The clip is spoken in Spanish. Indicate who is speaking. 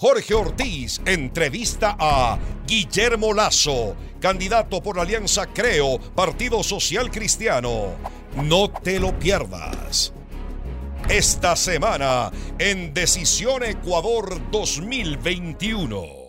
Speaker 1: Jorge Ortiz entrevista a Guillermo Lazo, candidato por la Alianza Creo, Partido Social Cristiano. No te lo pierdas. Esta semana en Decisión Ecuador 2021.